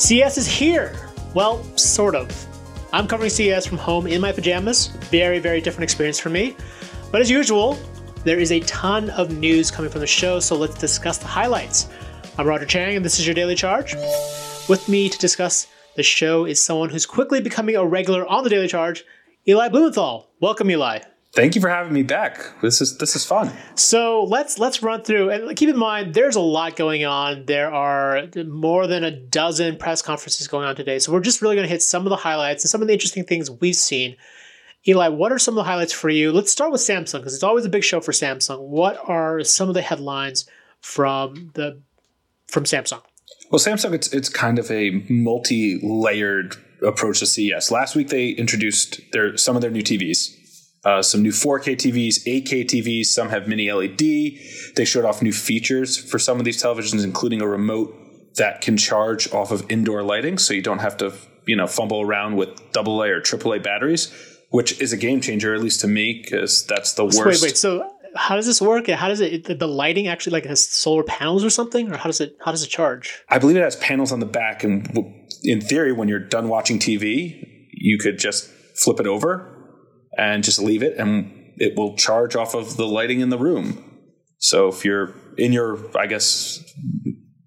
CES is here. Well, sort of. I'm covering CES from home in my pajamas. Very, very different experience for me. But as usual, there is a ton of news coming from the show, so let's discuss the highlights. I'm Roger Cheng, and this is your Daily Charge. With me to discuss the show is someone who's quickly becoming a regular on the Daily Charge, Eli Blumenthal. Welcome, Eli. Thank you for having me back. This is this is fun. So let's let's run through and keep in mind there's a lot going on. There are more than a dozen press conferences going on today. So we're just really going to hit some of the highlights and some of the interesting things we've seen. Eli, what are some of the highlights for you? Let's start with Samsung because it's always a big show for Samsung. What are some of the headlines from the from Samsung? Well, Samsung it's it's kind of a multi-layered approach to CES. Last week they introduced their some of their new TVs uh, some new 4K TVs, 8K TVs. Some have mini LED. They showed off new features for some of these televisions, including a remote that can charge off of indoor lighting, so you don't have to you know fumble around with AA or AAA batteries, which is a game changer, at least to me, because that's the worst. Wait, wait. So how does this work? How does it the lighting actually like has solar panels or something, or how does it how does it charge? I believe it has panels on the back, and in theory, when you're done watching TV, you could just flip it over and just leave it and it will charge off of the lighting in the room. So if you're in your, I guess,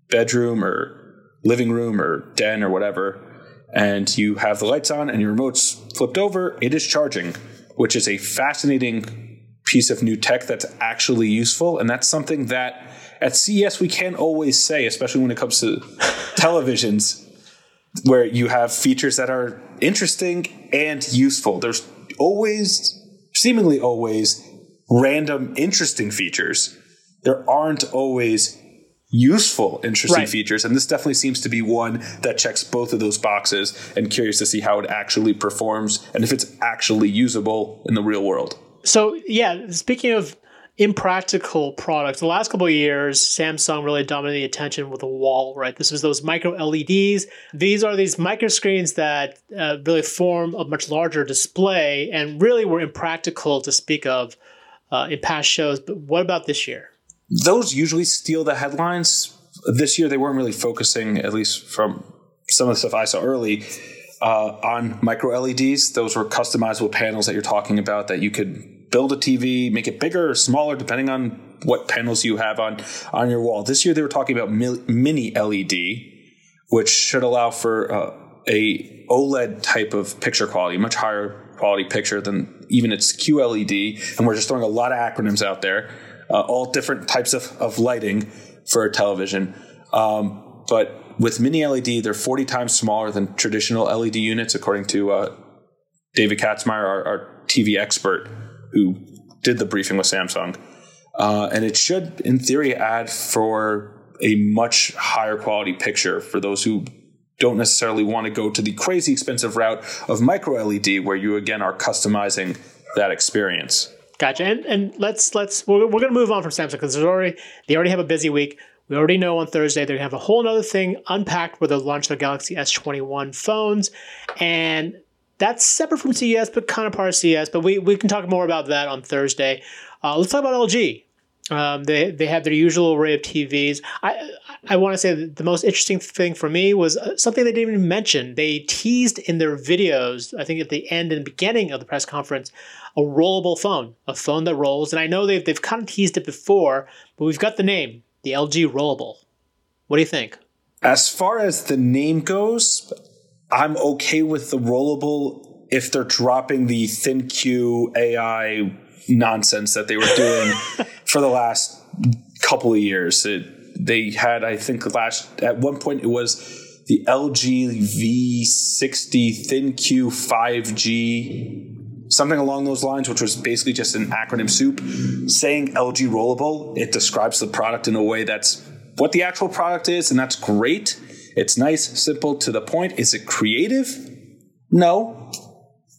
bedroom or living room or den or whatever, and you have the lights on and your remote's flipped over, it is charging, which is a fascinating piece of new tech that's actually useful. And that's something that at CES we can't always say, especially when it comes to televisions, where you have features that are interesting and useful. There's always, seemingly always, random interesting features. There aren't always useful, interesting right. features. And this definitely seems to be one that checks both of those boxes and curious to see how it actually performs and if it's actually usable in the real world. So, yeah, speaking of impractical products. The last couple of years, Samsung really dominated the attention with a wall, right? This was those micro LEDs. These are these micro screens that uh, really form a much larger display and really were impractical to speak of uh, in past shows. But what about this year? Those usually steal the headlines. This year, they weren't really focusing, at least from some of the stuff I saw early, uh, on micro LEDs. Those were customizable panels that you're talking about that you could build a TV, make it bigger or smaller depending on what panels you have on on your wall. This year they were talking about mini LED, which should allow for uh, a OLED type of picture quality, much higher quality picture than even its QLED. And we're just throwing a lot of acronyms out there, uh, all different types of, of lighting for a television. Um, but with mini LED, they're 40 times smaller than traditional LED units, according to uh, David Katzmaier, our, our TV expert who did the briefing with Samsung. Uh, and it should, in theory, add for a much higher quality picture for those who don't necessarily want to go to the crazy expensive route of micro LED, where you again are customizing that experience. Gotcha. And, and let's let's we're, we're going to move on from Samsung because already they already have a busy week. We already know on Thursday they're going to have a whole other thing unpacked where they'll launch their Galaxy S21 phones, and that's separate from CES, but kind of part of CES. But we, we can talk more about that on Thursday. Uh, let's talk about LG. Um, they they have their usual array of TVs. I I want to say the most interesting thing for me was uh, something they didn't even mention. They teased in their videos, I think at the end and beginning of the press conference, a rollable phone, a phone that rolls. And I know they've they've kind of teased it before, but we've got the name, the LG Rollable. What do you think? As far as the name goes, I'm okay with the rollable if they're dropping the ThinQ AI nonsense that they were doing for the last couple of years. It, they had, I think, last at one point it was the LG V60 ThinQ 5G, something along those lines, which was basically just an acronym soup. Saying LG Rollable, it describes the product in a way that's what the actual product is, and that's great. It's nice, simple, to the point. Is it creative? No.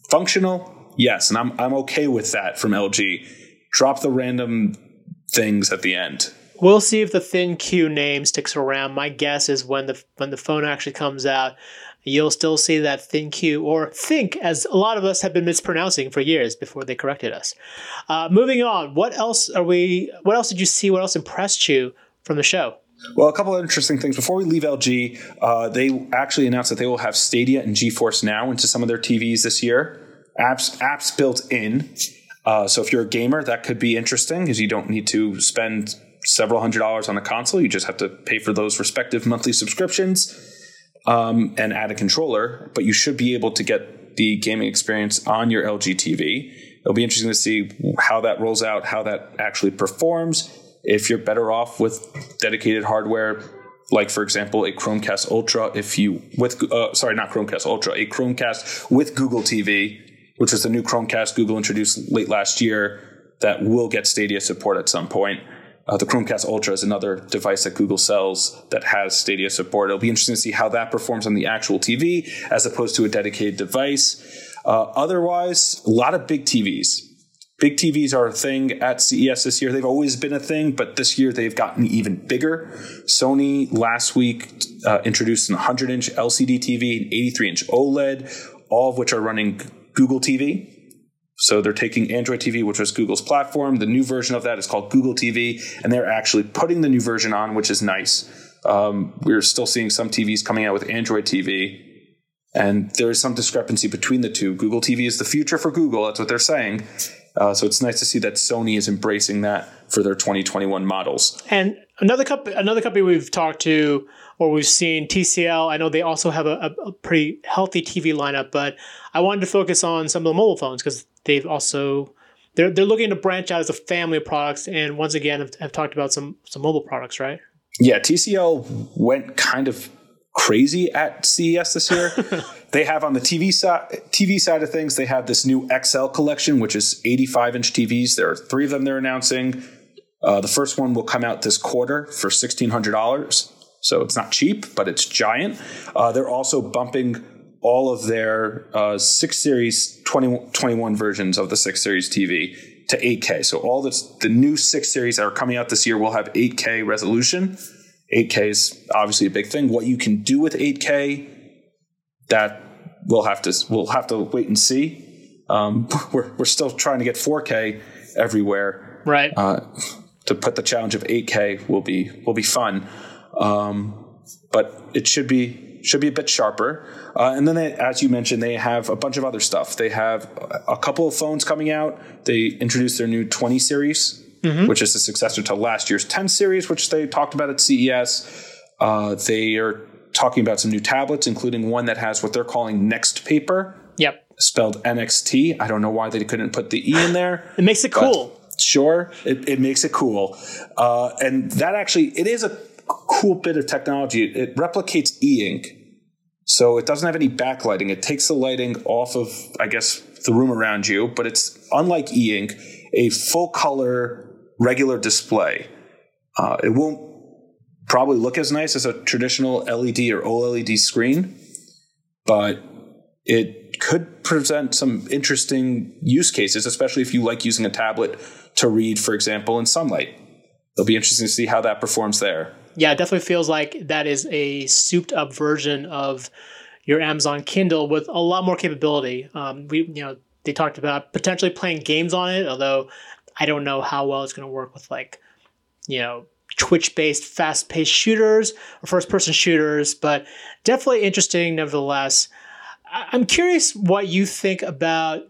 Functional? Yes. And I'm, I'm okay with that from LG. Drop the random things at the end. We'll see if the thin ThinQ name sticks around. My guess is when the when the phone actually comes out, you'll still see that thin ThinQ or Think, as a lot of us have been mispronouncing for years before they corrected us. Uh, moving on, what else are we? What else did you see? What else impressed you from the show? Well, a couple of interesting things. Before we leave LG, uh, they actually announced that they will have Stadia and GeForce Now into some of their TVs this year. Apps apps built in. Uh, so if you're a gamer, that could be interesting because you don't need to spend several hundred dollars on a console. You just have to pay for those respective monthly subscriptions um, and add a controller. But you should be able to get the gaming experience on your LG TV. It'll be interesting to see how that rolls out, how that actually performs. If you're better off with dedicated hardware, like for example a Chromecast Ultra, if you with uh, sorry not Chromecast Ultra, a Chromecast with Google TV, which is the new Chromecast Google introduced late last year that will get Stadia support at some point. Uh, the Chromecast Ultra is another device that Google sells that has Stadia support. It'll be interesting to see how that performs on the actual TV as opposed to a dedicated device. Uh, otherwise, a lot of big TVs. Big TVs are a thing at CES this year. They've always been a thing, but this year they've gotten even bigger. Sony last week uh, introduced an 100 inch LCD TV, an 83 inch OLED, all of which are running Google TV. So they're taking Android TV, which was Google's platform. The new version of that is called Google TV, and they're actually putting the new version on, which is nice. Um, we're still seeing some TVs coming out with Android TV, and there is some discrepancy between the two. Google TV is the future for Google. That's what they're saying. Uh, so it's nice to see that Sony is embracing that for their 2021 models. And another company, another company we've talked to or we've seen TCL. I know they also have a, a pretty healthy TV lineup, but I wanted to focus on some of the mobile phones because they've also they're they're looking to branch out as a family of products, and once again have, have talked about some some mobile products, right? Yeah, TCL went kind of crazy at CES this year. they have on the TV side TV side of things, they have this new XL collection, which is 85 inch TVs. There are three of them they're announcing. Uh, the first one will come out this quarter for sixteen hundred dollars, so it's not cheap, but it's giant. Uh, they're also bumping all of their uh, six series 20, 21 versions of the six series TV to 8K. So all this, the new six series that are coming out this year will have 8K resolution. 8K is obviously a big thing. What you can do with 8K, that we'll have to we'll have to wait and see. Um, we're we're still trying to get 4K everywhere. Right. Uh, to put the challenge of 8K will be will be fun, um, but it should be should be a bit sharper. Uh, and then, they, as you mentioned, they have a bunch of other stuff. They have a couple of phones coming out. They introduced their new 20 series, mm-hmm. which is the successor to last year's 10 series, which they talked about at CES. Uh, they are talking about some new tablets, including one that has what they're calling Next Paper. Yep. Spelled NXT. I don't know why they couldn't put the E in there. it makes it cool. Sure, it, it, makes it cool. Uh, and that actually, it is a cool bit of technology. It, replicates e ink. So it doesn't have any backlighting. It takes the lighting off of, I guess, the room around you, but it's unlike e ink, a full color regular display. Uh, it won't probably look as nice as a traditional LED or OLED screen, but it could present some interesting use cases, especially if you like using a tablet to read, for example, in sunlight. It'll be interesting to see how that performs there. Yeah, it definitely feels like that is a souped up version of your Amazon Kindle with a lot more capability. Um, we, you know, they talked about potentially playing games on it, although I don't know how well it's going to work with like, you know, Twitch based fast paced shooters or first person shooters, but definitely interesting nevertheless. I'm curious what you think about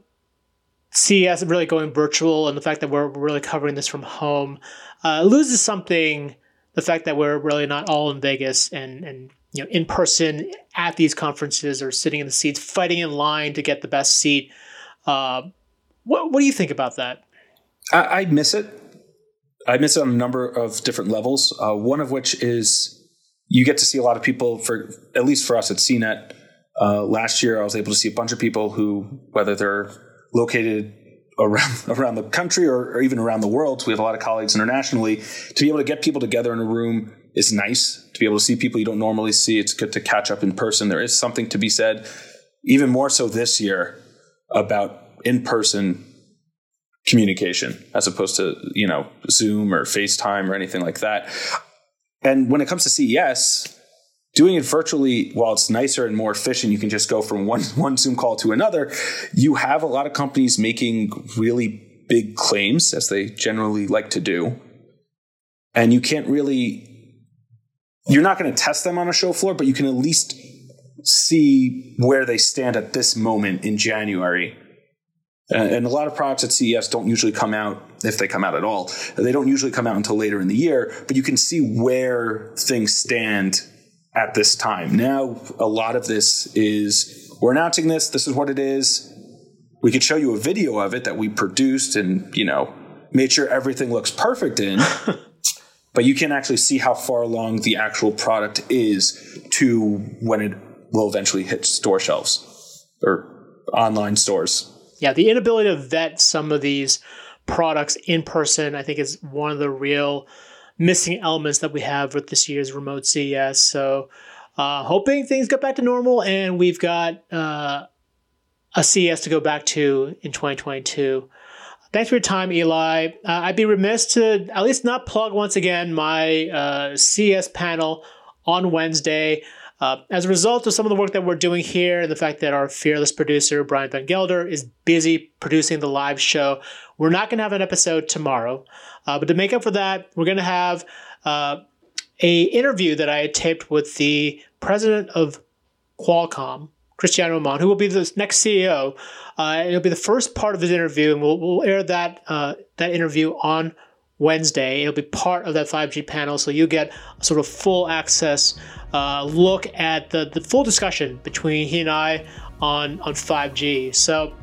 CES really going virtual and the fact that we're really covering this from home uh, loses something. The fact that we're really not all in Vegas and and you know in person at these conferences or sitting in the seats, fighting in line to get the best seat. Uh, what what do you think about that? I, I miss it. I miss it on a number of different levels. Uh, one of which is you get to see a lot of people. For at least for us at CNET, uh, last year I was able to see a bunch of people who, whether they're located around around the country or, or, even around the world. We have a lot of colleagues internationally. To be able to get people together in a room is nice. To be able to see people you don't normally see, it's good to catch up in person. There is something to be said, even more so this year, about in person communication as opposed to you know Zoom or FaceTime or anything like that. And when it comes to CES, doing it virtually, while it's nicer and more efficient, you can just go from one, one Zoom call to another. You have a lot of companies making really big claims, as they generally like to do. And you can't really you're not going to test them on a show floor, but you can at least see where they stand at this moment in January. And a lot of products at CES don't usually come out, if they come out at all, they don't usually come out until later in the year, but you can see where things stand at this time. Now, a lot of this is we're announcing this, this is what it is. We could show you a video of it that we produced and, you know, made sure everything looks perfect in. but you can actually see how far along the actual product is to when it will eventually hit store shelves or online stores. Yeah, the inability to vet some of these products in person, I think, is one of the real missing elements that we have with this year's remote CES. So, uh, hoping things get back to normal and we've got uh, a CES to go back to in 2022. Thanks for your time, Eli. Uh, I'd be remiss to at least not plug once again my uh, CES panel on Wednesday. Uh, as a result of some of the work that we're doing here and the fact that our fearless producer, Brian Van Gelder, is busy producing the live show, we're not going to have an episode tomorrow. Uh, but to make up for that, we're going to have uh, a interview that I had taped with the president of Qualcomm, Cristiano Amon, who will be the next CEO. Uh, it'll be the first part of his interview, and we'll, we'll air that uh, that interview on Wednesday. It'll be part of that 5G panel, so you get a sort of full access uh, look at the, the full discussion between he and I on, on 5G. So,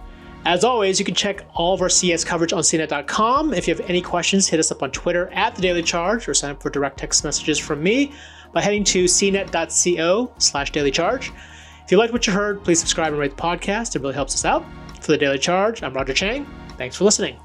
as always, you can check all of our CES coverage on CNET.com. If you have any questions, hit us up on Twitter at The Daily Charge or sign up for direct text messages from me by heading to cnet.co slash daily charge. If you liked what you heard, please subscribe and rate the podcast. It really helps us out. For The Daily Charge, I'm Roger Cheng. Thanks for listening.